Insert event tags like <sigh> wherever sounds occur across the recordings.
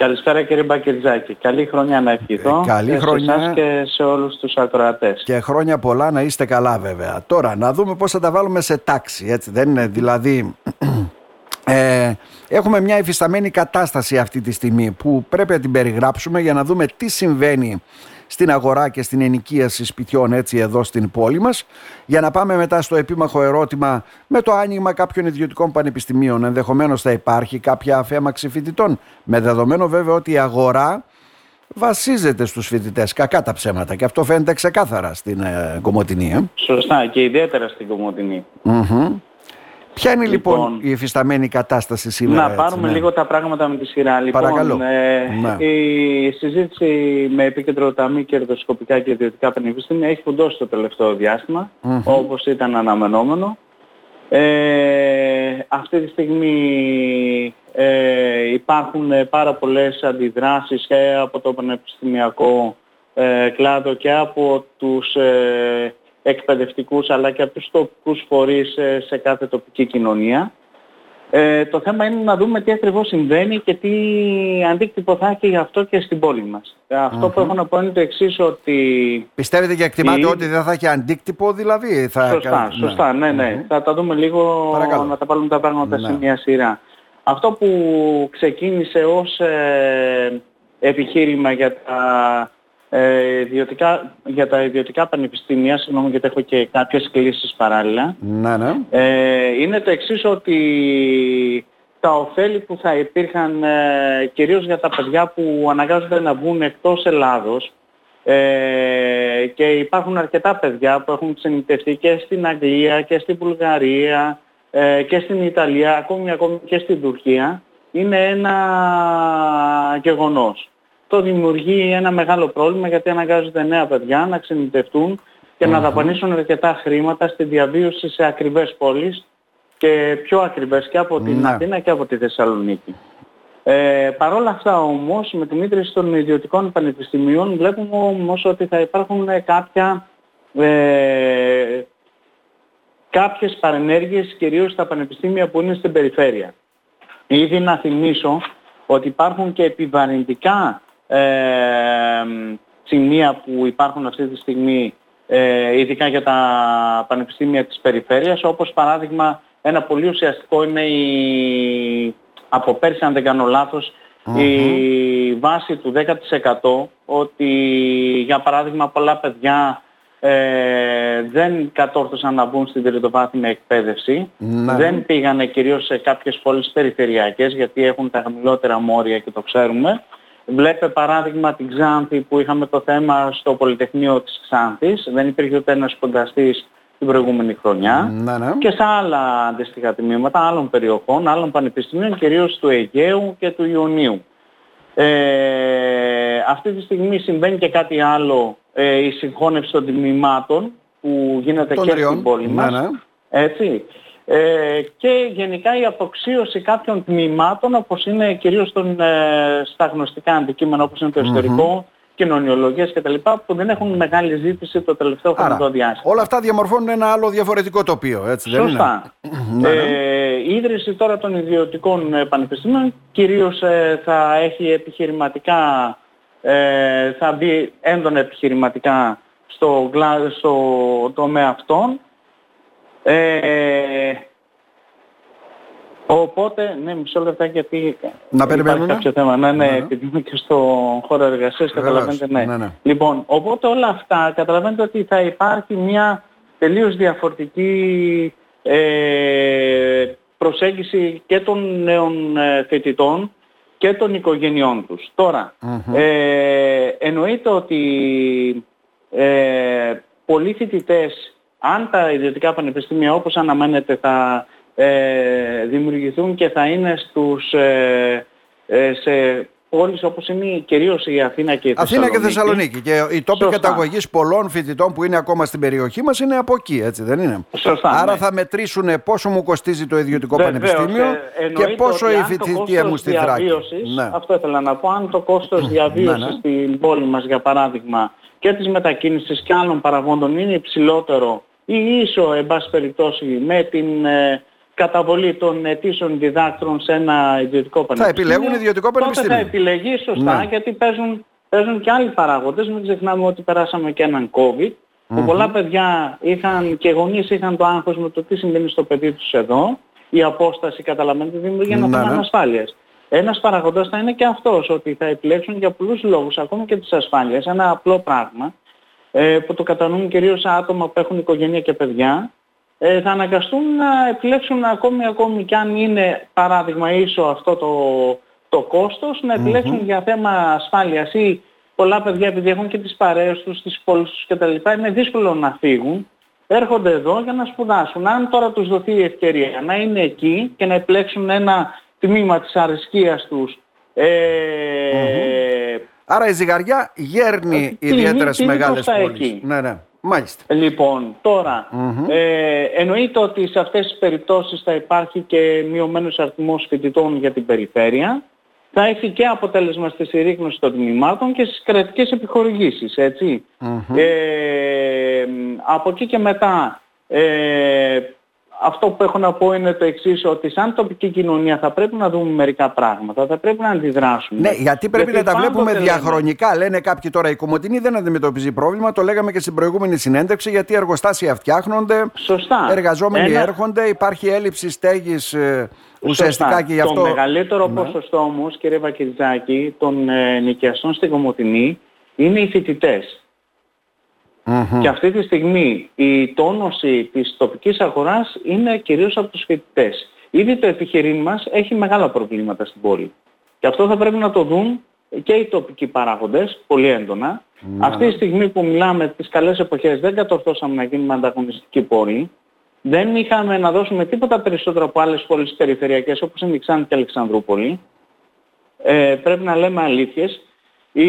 Καλησπέρα κύριε Μπακερτζάκη. Καλή χρονιά να ευχηθώ. Ε, καλή χρονιά. Σε και σε όλους τους ακροατές. Και χρόνια πολλά να είστε καλά βέβαια. Τώρα να δούμε πώς θα τα βάλουμε σε τάξη. Έτσι δεν είναι δηλαδή... <clears throat> Ε, έχουμε μια υφισταμένη κατάσταση αυτή τη στιγμή που πρέπει να την περιγράψουμε για να δούμε τι συμβαίνει στην αγορά και στην ενοικίαση σπιτιών έτσι εδώ στην πόλη μας για να πάμε μετά στο επίμαχο ερώτημα με το άνοιγμα κάποιων ιδιωτικών πανεπιστημίων ενδεχομένως θα υπάρχει κάποια αφέμαξη φοιτητών με δεδομένο βέβαια ότι η αγορά βασίζεται στους φοιτητές, κακά τα ψέματα και αυτό φαίνεται ξεκάθαρα στην ε, Κομωτινή. Ε. Σωστά και ιδιαίτερα στην κομωτινη Ποια είναι λοιπόν, λοιπόν, η εφισταμένη κατάσταση σήμερα. Να πάρουμε ναι. λίγο τα πράγματα με τη σειρά. Λοιπόν, Παρακαλώ. Ε, ναι. Η συζήτηση με επίκεντρο ταμή κερδοσκοπικά και ιδιωτικά πανεπιστήμια έχει φουντώσει το τελευταίο διάστημα, mm-hmm. όπως ήταν αναμενόμενο. Ε, αυτή τη στιγμή ε, υπάρχουν πάρα πολλές αντιδράσεις και από το πανεπιστημιακό ε, κλάδο και από τους ε, εκπαιδευτικούς αλλά και από τους τοπικούς φορείς ε, σε κάθε τοπική κοινωνία. Ε, το θέμα είναι να δούμε τι ακριβώς συμβαίνει και τι αντίκτυπο θα έχει αυτό και στην πόλη μας. Αυτό που έχω να πω είναι το εξής ότι... Πιστεύετε και εκτιμάτε ότι δεν θα έχει αντίκτυπο δηλαδή. Θα... Σωστά, ναι. σωστά, ναι, ναι. Θα τα δούμε λίγο, να τα πάρουμε τα πράγματα σε ναι. μια σειρά. Αυτό που ξεκίνησε ως ε, επιχείρημα για τα ε, ιδιωτικά, για τα ιδιωτικά πανεπιστήμια, συγγνώμη γιατί έχω και κάποιες κλήσεις παράλληλα, ναι, ναι. Ε, είναι το εξής ότι τα ωφέλη που θα υπήρχαν ε, κυρίως για τα παιδιά που αναγκάζονται να βγουν εκτός Ελλάδος ε, και υπάρχουν αρκετά παιδιά που έχουν ξενιτευτεί και στην Αγγλία και στην Βουλγαρία ε, και στην Ιταλία, ακόμη, ακόμη και στην Τουρκία, είναι ένα γεγονός αυτό δημιουργεί ένα μεγάλο πρόβλημα γιατί αναγκάζονται νέα παιδιά να ξενιτευτούν και να δαπανίσουν αρκετά χρήματα στη διαβίωση σε ακριβές πόλεις και πιο ακριβές και από την ναι. Αθήνα και από τη Θεσσαλονίκη. Ε, Παρ' όλα αυτά όμως με την ίδρυση των ιδιωτικών πανεπιστημίων βλέπουμε όμως ότι θα υπάρχουν κάποια, ε, κάποιες παρενέργειες κυρίως στα πανεπιστήμια που είναι στην περιφέρεια. Ήδη να θυμίσω ότι υπάρχουν και επιβαρυντικά ε, σημεία που υπάρχουν αυτή τη στιγμή ε, ειδικά για τα πανεπιστήμια της περιφέρειας όπως παράδειγμα ένα πολύ ουσιαστικό είναι η, από πέρσι αν δεν κάνω η βάση του 10% ότι για παράδειγμα πολλά παιδιά ε, δεν κατόρθωσαν να μπουν στην τριτοβάθμια εκπαίδευση, ναι. δεν πήγανε κυρίως σε κάποιες πόλεις περιφερειακές γιατί έχουν τα χαμηλότερα μόρια και το ξέρουμε Βλέπε παράδειγμα την Ξάνθη που είχαμε το θέμα στο Πολυτεχνείο της Ξάνθης. Δεν υπήρχε ούτε ένας κονταστής την προηγούμενη χρονιά. Ναι, ναι. Και σε άλλα αντίστοιχα τμήματα άλλων περιοχών, άλλων πανεπιστημίων, κυρίως του Αιγαίου και του Ιωνίου. Ε, αυτή τη στιγμή συμβαίνει και κάτι άλλο, ε, η συγχώνευση των τμήματων που γίνεται και στην πόλη ναι, μας. Ναι. Έτσι. Ε, και γενικά η αποξίωση κάποιων τμήματων όπως είναι κυρίως τον, ε, στα γνωστικά αντικείμενα όπως είναι το ιστορικό, mm-hmm. κοινωνιολογίες κτλ. που δεν έχουν μεγάλη ζήτηση το τελευταίο χρονικό διάστημα. Όλα αυτά διαμορφώνουν ένα άλλο διαφορετικό τοπίο, έτσι δεν Σωστά. είναι; Ναι, ναι. ε, η ίδρυση τώρα των ιδιωτικών ε, πανεπιστήμιων κυρίως ε, θα έχει επιχειρηματικά, ε, θα μπει έντονα επιχειρηματικά στο, στο τομέα αυτών ε, οπότε, ναι, μισό λεπτά γιατί να υπάρχει κάποιο θέμα. Ναι, ναι, ναι, επειδή είμαι και στο χώρο εργασίας, καταλαβαίνετε, ναι. ναι. ναι. Λοιπόν, οπότε όλα αυτά, καταλαβαίνετε ότι θα υπάρχει μια τελείως διαφορετική ε, προσέγγιση και των νέων ε, φοιτητών και των οικογενειών τους. Τώρα, ε, εννοείται ότι ε, πολλοί φοιτητές αν τα ιδιωτικά πανεπιστήμια όπως αναμένεται θα ε, δημιουργηθούν και θα είναι στους, ε, ε, σε πόλεις όπως είναι κυρίως η Αθήνα και η Θεσσαλονίκη. Αθήνα και Θεσσαλονίκη και οι τόποι καταγωγής πολλών φοιτητών που είναι ακόμα στην περιοχή μας είναι από εκεί έτσι δεν είναι; Σωστά, Άρα ναι. θα μετρήσουν πόσο μου κοστίζει το ιδιωτικό πανεπιστήμιο ε, και πόσο η φοιτητία μου στη Θράκη. Ναι. Αυτό ήθελα να πω. Αν το κόστος διαβίωσης ναι, ναι. στην πόλη μας για παράδειγμα και της μετακίνησης και άλλων παραγόντων είναι υψηλότερο ή ίσο εν πάση περιπτώσει με την ε, καταβολή των αιτήσεων διδάκτρων σε ένα ιδιωτικό πανεπιστήμιο. Θα επιλέγουν ιδιωτικό πανεπιστήμιο. Τότε θα επιλεγεί σωστά ναι. γιατί παίζουν, παίζουν και άλλοι παράγοντες. Μην ξεχνάμε ότι περάσαμε και έναν COVID που πολλά παιδιά είχαν και γονείς είχαν το άγχος με το τι συμβαίνει στο παιδί τους εδώ. Η απόσταση καταλαβαίνετε δημιουργεί ένα θέμα ναι. ανασφάλειας. Ένας παραγοντάς θα είναι και αυτός, ότι θα επιλέξουν για πολλούς λόγους, ακόμη και της ασφάλειας, ένα απλό πράγμα, ε, που το κατανοούν κυρίως άτομα που έχουν οικογένεια και παιδιά, ε, θα αναγκαστούν να επιλέξουν ακόμη, ακόμη και αν είναι παράδειγμα ίσο αυτό το, το κόστος, να επιλεξουν για θέμα ασφάλειας ή πολλά παιδιά επειδή έχουν και τις παρέες τους, τις πόλεις τους κτλ. Είναι δύσκολο να φύγουν. Έρχονται εδώ για να σπουδάσουν. Αν τώρα τους δοθεί η ευκαιρία να είναι εκεί και να επιλέξουν ένα τμήμα της αρεσκίας τους ε, Άρα η ζυγαριά γέρνει ε, ιδιαίτερες μεγάλες πόλεις. Ναι, ναι. Μάλιστα. Λοιπόν, ε, εννοείται ότι σε αυτές τις περιπτώσεις θα υπάρχει και μειωμένος αριθμός φοιτητών για την περιφέρεια. Θα έχει και αποτέλεσμα στη συρρήγνωση των τμήματων και στις κρατικές επιχορηγήσεις, Ε, από εκεί και μετά, ε, αυτό που έχω να πω είναι το εξής ότι σαν τοπική κοινωνία θα πρέπει να δούμε μερικά πράγματα, θα πρέπει να αντιδράσουμε. Ναι, γιατί πρέπει να τα βλέπουμε διαχρονικά. Λένε κάποιοι τώρα η Κομωτινή δεν αντιμετωπίζει πρόβλημα, το λέγαμε και στην προηγούμενη συνέντευξη, γιατί εργοστάσια φτιάχνονται, Σωστά. εργαζόμενοι έρχονται, υπάρχει έλλειψη στέγης ε, ουσιαστικά και γι' αυτό... Το μεγαλύτερο ναι. ποσοστό όμως, κύριε Βακυριτζάκη, των ε, νοικιαστών στην Κομωτινή είναι οι φοιτητές. Και αυτή τη στιγμή η τόνωση της τοπικής αγοράς είναι κυρίως από τους φοιτητές. Ήδη το επιχειρήν μας έχει μεγάλα προβλήματα στην πόλη. Και αυτό θα πρέπει να το δουν και οι τοπικοί παράγοντες, πολύ έντονα. Αυτή τη στιγμή που μιλάμε τις καλές εποχές δεν κατορθώσαμε να γίνουμε ανταγωνιστική πόλη. Δεν είχαμε να δώσουμε τίποτα περισσότερο από άλλες πόλεις περιφερειακές όπως είναι η Ξάνη και η Αλεξανδρούπολη. Ε, πρέπει να λέμε αλήθειες. Η,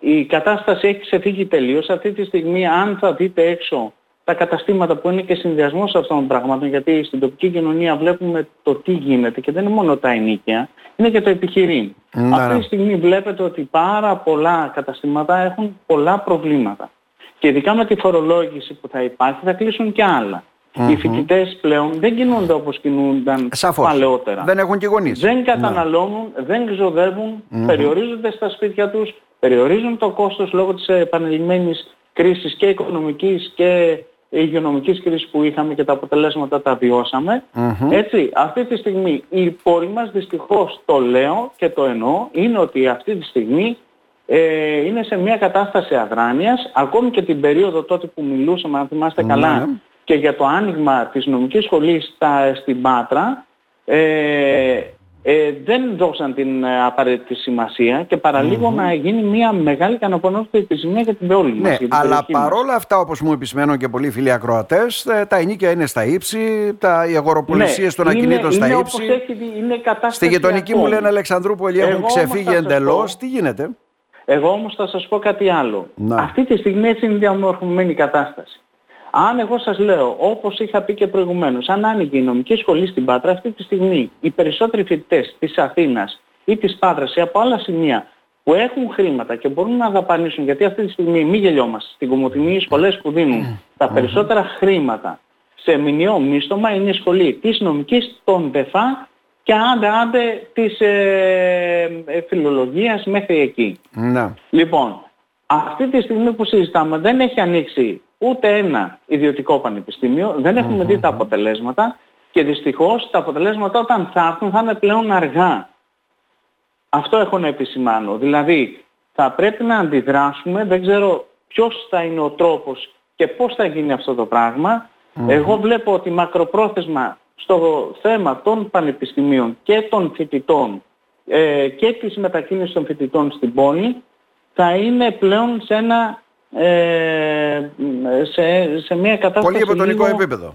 η κατάσταση έχει ξεφύγει τελείως. Αυτή τη στιγμή αν θα δείτε έξω τα καταστήματα που είναι και συνδυασμός αυτών των πραγμάτων, γιατί στην τοπική κοινωνία βλέπουμε το τι γίνεται και δεν είναι μόνο τα ενίκια, είναι και το επιχειρήν. Ναι, Αυτή τη ναι. στιγμή βλέπετε ότι πάρα πολλά καταστήματα έχουν πολλά προβλήματα. Και ειδικά με τη φορολόγηση που θα υπάρχει θα κλείσουν και άλλα. Οι φοιτητές πλέον δεν κινούνται όπως κινούνταν Σαφώς. παλαιότερα. Δεν έχουν και γονείς. Δεν καταναλώνουν, δεν ξοδεύουν, περιορίζονται στα σπίτια τους, περιορίζουν το κόστος λόγω της επανελειμμένης κρίσης και οικονομικής και υγειονομικής κρίσης που είχαμε και τα αποτελέσματα τα βιωσαμε Έτσι, αυτή τη στιγμή η πόλη μας δυστυχώς το λέω και το εννοώ είναι ότι αυτή τη στιγμή ε, είναι σε μια κατάσταση αδράνειας ακόμη και την περίοδο τότε που μιλούσαμε αν θυμαστε καλά ναι. και για το άνοιγμα της νομικής σχολής στα, στην Πάτρα ε, ε, δεν δώσαν την ε, απαραίτητη σημασία και παραλίγο να γίνει μια μεγάλη καναπονότητα επισημία για την όλη ναι, αλλά παρόλα αυτά όπως μου επισημαίνουν και πολλοί φίλοι ακροατές ε, τα ενίκια είναι στα ύψη, τα, οι αγοροπολισίες ναι, των ακινήτων στα ύψη. είναι Στη γειτονική μου λένε Αλεξανδρούπολη έχουν ξεφύγει εντελώς, τι γίνεται; Εγώ όμως θα σας πω κάτι άλλο. Αυτή τη στιγμή έτσι είναι διαμορφωμένη η κατάσταση αν εγώ σας λέω, όπως είχα πει και προηγουμένως, αν άνοιγε η νομική σχολή στην Πάτρα, αυτή τη στιγμή οι περισσότεροι φοιτητές της Αθήνας ή της Πάτρας ή από άλλα σημεία που έχουν χρήματα και μπορούν να δαπανίσουν, γιατί αυτή τη στιγμή μη γελιόμαστε, στην Κομωτινή οι σχολές που δίνουν τα περισσότερα χρήματα σε μηνιαίο μίστομα είναι η σχολή της νομικής των ΔΕΦΑ και άντε άντε της ε, ε, φιλολογίας μέχρι εκεί. Να. Λοιπόν, αυτή τη στιγμή που συζητάμε δεν έχει ανοίξει ούτε ένα ιδιωτικό πανεπιστήμιο, δεν εχουμε δει τα αποτελέσματα και δυστυχώς τα αποτελέσματα όταν θα έρθουν θα είναι πλέον αργά. Αυτό έχω να επισημάνω. Δηλαδή θα πρέπει να αντιδράσουμε, δεν ξέρω ποιος θα είναι ο τρόπος και πώς θα γίνει αυτό το πραγμα Εγώ βλέπω ότι μακροπρόθεσμα στο θέμα των πανεπιστημίων και των φοιτητών ε, και της μετακίνησης των φοιτητών στην πόλη θα είναι πλέον σε ένα ε, σε, σε μια κατάσταση Πολύ υποτονικό λίγο... επίπεδο.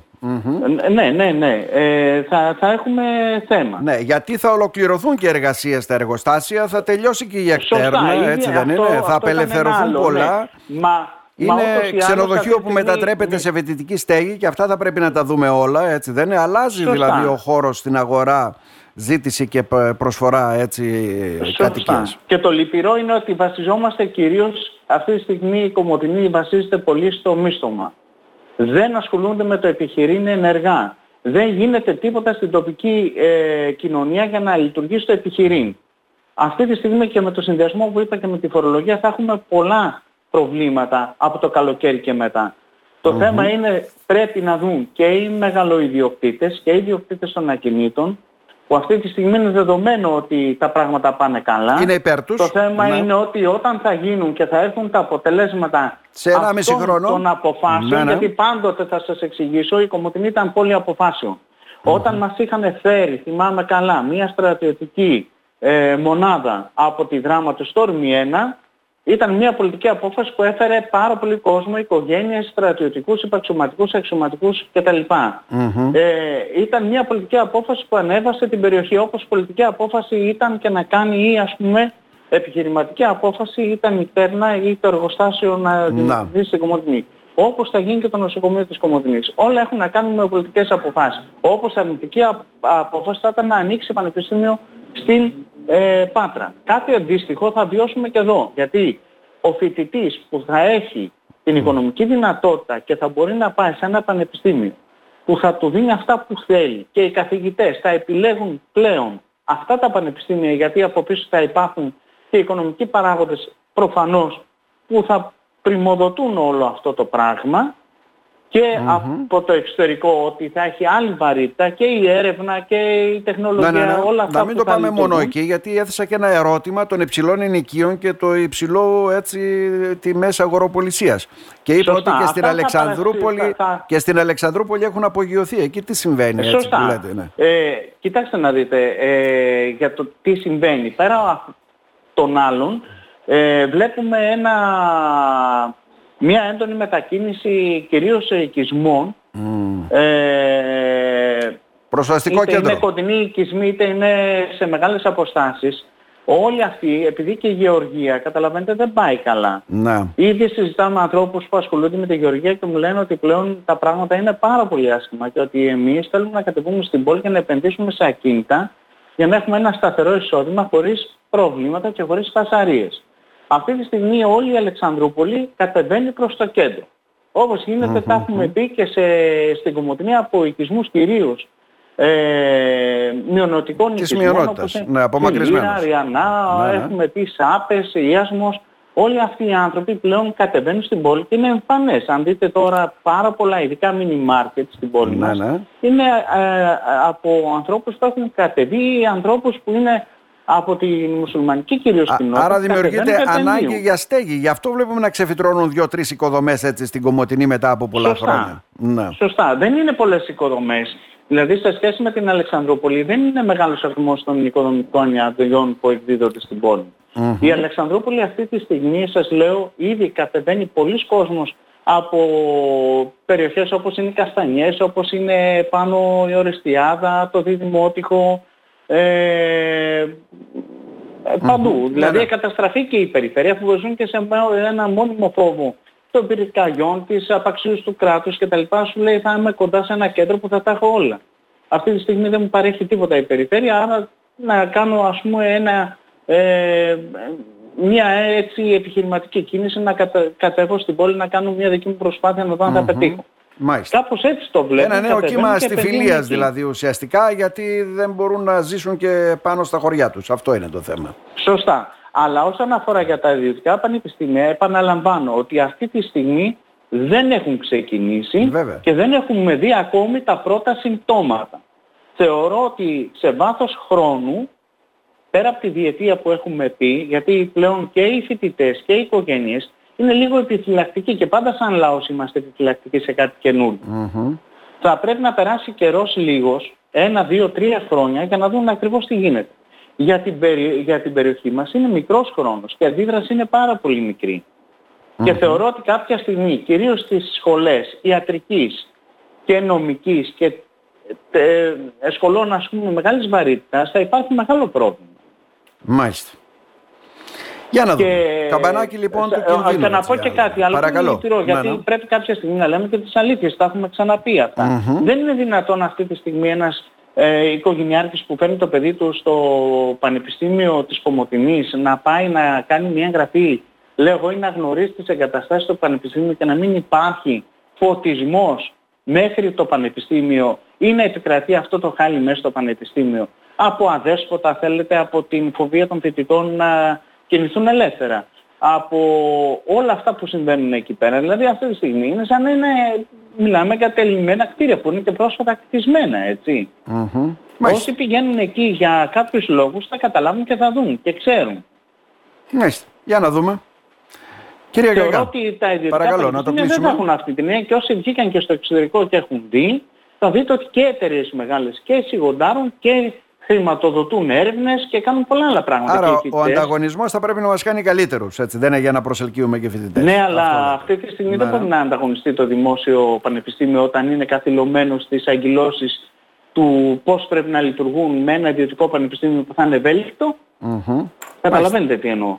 Ναι, ναι, ναι. Ε, θα, θα έχουμε θέμα. Ναι, γιατί θα ολοκληρωθούν και εργασίες στα εργοστάσια, θα τελειώσει και η εκτέρνα, έτσι δεν είναι; θα απελευθερωθούν ναι. πολλά. Μα, είναι ξενοδοχείο που μετατρέπεται σε φοιτητική στέγη και αυτά θα πρέπει να τα δούμε όλα, έτσι δεν είναι; Αλλάζει δηλαδή ο χώρος στην αγορά ζήτηση και προσφορά έτσι κατοικίας. Και το λυπηρό είναι ότι βασιζόμαστε κυρίως αυτή τη στιγμή η Κομωτινή βασίζεται πολύ στο μίστομα. Δεν ασχολούνται με το επιχειρήν ενεργά. δεν γίνεται τίποτα στην τοπική ε, κοινωνία για να λειτουργήσει το επιχειρήν. Αυτή τη στιγμή και με το συνδυασμό που είπα και με τη φορολογία θα έχουμε πολλά προβλήματα από το καλοκαίρι και μετά. Το θέμα είναι πρέπει να δουν και οι μεγαλοειδιοκτήτες και οι ιδιοκτήτες των ακινήτων που αυτή τη στιγμή είναι δεδομένο ότι τα πράγματα πάνε καλά. Είναι υπέρ τους. Το θέμα ναι. είναι ότι όταν θα γίνουν και θα έρθουν τα αποτελέσματα σε ένα αυτών χρόνο. των αποφάσεων, ναι, ναι. γιατί πάντοτε θα σας εξηγήσω, η Κομωτινή ήταν πόλη αποφάσεων. Όταν μας είχαν φέρει, θυμάμαι καλά, μια στρατιωτική ε, μονάδα από τη δράμα του Στόρμη 1, ήταν μια πολιτική απόφαση που έφερε πάρα πολύ κόσμο, οικογένειες, στρατιωτικούς, υπαξιωματικούς, αξιωματικούς κτλ. Ε, ήταν μια πολιτική απόφαση που ανέβασε την περιοχή όπως πολιτική απόφαση ήταν και να κάνει ή ας πούμε επιχειρηματική απόφαση ήταν η Τέρνα ή το εργοστάσιο να δημιουργήσει στην Κομωτινή. Όπως θα γίνει και το νοσοκομείο της Κομωτινής. Όλα έχουν να κάνουν με πολιτικές αποφάσεις. Όπως αρνητική απόφαση θα ήταν να ανοίξει πανεπιστήμιο στην ε, Πάτρα. Κάτι αντίστοιχο θα βιώσουμε και εδώ. Γιατί ο φοιτητής που θα έχει την οικονομική δυνατότητα και θα μπορεί να πάει σε ένα πανεπιστήμιο που θα του δίνει αυτά που θέλει και οι καθηγητές θα επιλέγουν πλέον αυτά τα πανεπιστήμια γιατί από πίσω θα υπάρχουν και οικονομικοί παράγοντες προφανώς που θα πρημοδοτούν όλο αυτό το πράγμα και από το εξωτερικό ότι θα έχει άλλη βαρύτητα και η έρευνα και η τεχνολογία, ναι, ναι, ναι. όλα αυτά Να μην το πάμε μόνο εκεί, γιατί έθεσα και ένα ερώτημα των υψηλών ενοικίων και το υψηλό έτσι, τιμές αγοροπολισίας. Και είπα ότι και στην, Αλεξανδρούπολη, θα... και στην Αλεξανδρούπολη έχουν απογειωθεί. Εκεί τι συμβαίνει έτσι Σωστά. που λέτε. Ναι. Ε, κοιτάξτε να δείτε, ε, για το τι συμβαίνει. Πέρα των άλλων, ε, βλέπουμε ένα μια έντονη μετακίνηση κυρίως οικισμών. Mm. Ε, Προσβαστικό είτε κέντρο. είναι κοντινοί οικισμοί είτε είναι σε μεγάλες αποστάσεις. Όλοι αυτοί, επειδή και η γεωργία, καταλαβαίνετε, δεν πάει καλά. Να. Ήδη συζητάμε με ανθρώπους που ασχολούνται με τη γεωργία και μου λένε ότι πλέον τα πράγματα είναι πάρα πολύ άσχημα και ότι εμείς θέλουμε να κατεβούμε στην πόλη και να επενδύσουμε σε ακίνητα για να έχουμε ένα σταθερό εισόδημα χωρίς προβλήματα και χωρίς φασαρίες. Αυτή τη στιγμή όλη η Αλεξανδρούπολη κατεβαίνει προς το κέντρο. Όπως γίνεται, τα έχουμε πει και σε, στην Κομωτινή από οικισμούς κυρίως ε, μειονοτικών οικισμών όπως ναι, Λύρα, Ριανά, ναι, ναι. έχουμε πει Σάπες, Ιάσμος. Όλοι αυτοί οι άνθρωποι πλέον κατεβαίνουν στην πόλη και είναι εμφανές. Αν δείτε τώρα πάρα πολλά ειδικά μίνι μάρκετ στην πόλη ναι, μας, ναι. είναι ε, από ανθρώπους που έχουν κατεβεί ή ανθρώπους που είναι από τη μουσουλμανική κυρίως κοινότητα. Άρα δημιουργείται ανάγκη για στέγη. Γι' αυτό βλέπουμε να ξεφυτρώνουν δύο-τρεις οικοδομές έτσι στην Κομωτινή μετά από πολλά Σωστά. χρόνια. Ναι. Σωστά. Δεν είναι πολλές οικοδομές. Δηλαδή σε σχέση με την Αλεξανδρούπολη δεν είναι μεγάλος αριθμός των οικοδομικών ιατριών που εκδίδονται στην πόλη. Mm-hmm. Η Αλεξανδρούπολη αυτή τη στιγμή σας λέω ήδη κατεβαίνει πολλοί κόσμος από περιοχές όπως είναι οι Καστανιές, όπως είναι πάνω η Ορεστιάδα, το Διδημότυχο, ε, παντού. Δηλαδή η καταστραφή και η περιφέρεια που ζουν και σε ένα μόνιμο φόβο των πυρκαγιών, της απαξίωσης του κράτους κτλ. Σου λέει θα είμαι κοντά σε ένα κέντρο που θα τα έχω όλα. Αυτή τη στιγμή δεν μου παρέχει τίποτα η περιφέρεια, άρα να κάνω ας πούμε ένα, ε, μια έτσι επιχειρηματική κίνηση να κατα, κατέβω στην πόλη να κάνω μια δική μου προσπάθεια να δω αν θα πετύχω. Μάλιστα. Κάπως έτσι το βλέπω. Ένα νέο κύμα φιλίας δηλαδή ουσιαστικά γιατί δεν μπορούν να ζήσουν και πάνω στα χωριά τους. Αυτό είναι το θέμα. Σωστά. Αλλά όσον αφορά για τα ιδιωτικά πανεπιστήμια επαναλαμβάνω ότι αυτή τη στιγμή δεν έχουν ξεκινήσει και δεν έχουμε δει ακόμη τα πρώτα συμπτώματα. Θεωρώ ότι σε βάθος χρόνου πέρα από τη διετία που έχουμε πει, γιατί πλέον και οι φοιτητές και οι οικογένειες είναι λίγο επιφυλακτική και πάντα σαν λαός είμαστε επιφυλακτικοί σε κάτι καινούργιο. Θα πρέπει να περάσει καιρός λίγος, ένα, δύο, τρία χρόνια για να δούμε ακριβώς τι γίνεται. Για την, για την περιοχή μας είναι μικρός χρόνος και η αντίδραση είναι πάρα πολύ Και θεωρώ ότι κάποια στιγμή, κυρίως στις σχολές ιατρικής και νομικής και ε, σχολών ας πούμε μεγάλης βαρύτητας θα υπάρχει μεγάλο πρόβλημα. Μάλιστα. Για να δούμε. Καμπανάκι λοιπόν του κινδύνου. Και να πω και κάτι άλλο Παρακαλώ. Μικρό, γιατί ναι. πρέπει κάποια στιγμή να λέμε και τις αλήθειες. Τα έχουμε ξαναπεί αυτά. Mm-hmm. Δεν είναι δυνατόν αυτή τη στιγμή ένας ε, οικογενειάρχης που φέρνει το παιδί του στο Πανεπιστήμιο της Κομωτινής να πάει να κάνει μια εγγραφή, λέω εγώ, ή να γνωρίσει τις εγκαταστάσεις του Πανεπιστήμιου και να μην υπάρχει φωτισμός μέχρι το πανεπιστήμιο ή να επικρατεί αυτό το χάλι μέσα στο πανεπιστήμιο από αδέσποτα θέλετε, από την φοβία των φοιτητών να κινηθούν ελεύθερα. Από όλα αυτά που συμβαίνουν εκεί πέρα. Δηλαδή αυτή τη στιγμή είναι σαν να είναι, μιλάμε για τελειμμένα κτίρια που είναι και πρόσφατα κτισμένα, έτσι. Mm-hmm. Όσοι πηγαίνουν εκεί για κάποιους λόγους θα καταλάβουν και θα δουν και ξέρουν. Μάλιστα. Για να δούμε. Κύριε Θεωρώ ότι τα ιδιωτικά δεν θα έχουν αυτή την έννοια και όσοι βγήκαν και στο εξωτερικό και έχουν δει, θα δείτε ότι και εταιρείες μεγάλες και σιγοντάρουν και χρηματοδοτούν έρευνες και κάνουν πολλά άλλα πράγματα. Άρα ο ανταγωνισμός θα πρέπει να μας κάνει καλύτερους, έτσι, δεν είναι για να προσελκύουμε και φοιτητές. Ναι, αλλά αυτή τη στιγμή δεν ναι. μπορεί να ανταγωνιστεί το δημόσιο πανεπιστήμιο όταν είναι καθυλωμένο στις αγκυλώσεις του πώς πρέπει να λειτουργούν με ένα ιδιωτικό πανεπιστήμιο που θα είναι ευέλικτο. Mm-hmm. Καταλαβαίνετε τι εννοώ.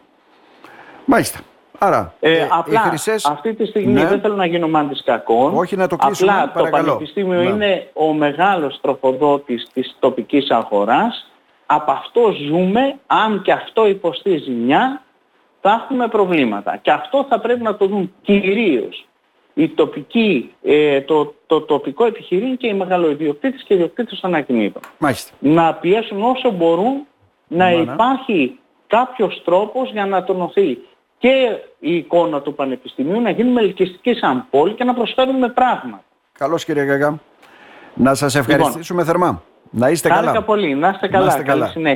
Μάλιστα. Άρα, ε, ε, απλά χρυσές... αυτή τη στιγμή ναι. δεν θέλω να γίνω μάντης κακών. Όχι να το κλείσουμε, Απλά παρακαλώ. το Πανεπιστήμιο ναι. είναι ο μεγάλος τροφοδότης της τοπικής αγοράς. Από αυτό ζούμε, αν και αυτό υποστεί ζημιά, θα έχουμε προβλήματα. Και αυτό θα πρέπει να το δουν κυρίως η τοπική, ε, το, το τοπικό επιχειρήν και οι μεγαλοειδιοκτήτες και οι ιδιοκτήτες των ακινήτων. Να πιέσουν όσο μπορούν να υπάρχει κάποιος τρόπος για να τονωθεί και η εικόνα του Πανεπιστημίου να γίνουμε ελκυστικοί σαν πόλη και να προσφέρουμε πράγματα. Καλώς κύριε Γαγά. Να σας ευχαριστήσουμε λοιπόν, θερμά. Να είστε καλά. πολύ. Να είστε καλά. Να είστε καλά. Καλή συνέχεια.